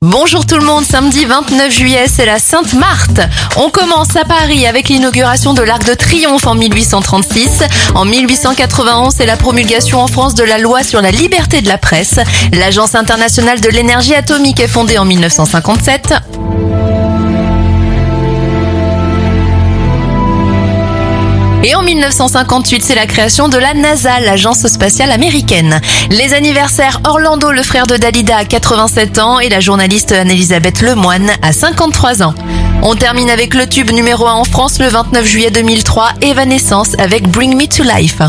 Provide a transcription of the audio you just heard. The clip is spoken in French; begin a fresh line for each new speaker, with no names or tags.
Bonjour tout le monde, samedi 29 juillet, c'est la Sainte Marthe. On commence à Paris avec l'inauguration de l'Arc de Triomphe en 1836. En 1891, c'est la promulgation en France de la loi sur la liberté de la presse. L'Agence internationale de l'énergie atomique est fondée en 1957. Et en 1958, c'est la création de la NASA, l'agence spatiale américaine. Les anniversaires, Orlando, le frère de Dalida, a 87 ans et la journaliste Anne-Elisabeth Lemoine a 53 ans. On termine avec le tube numéro 1 en France le 29 juillet 2003, Evanescence avec Bring Me to Life.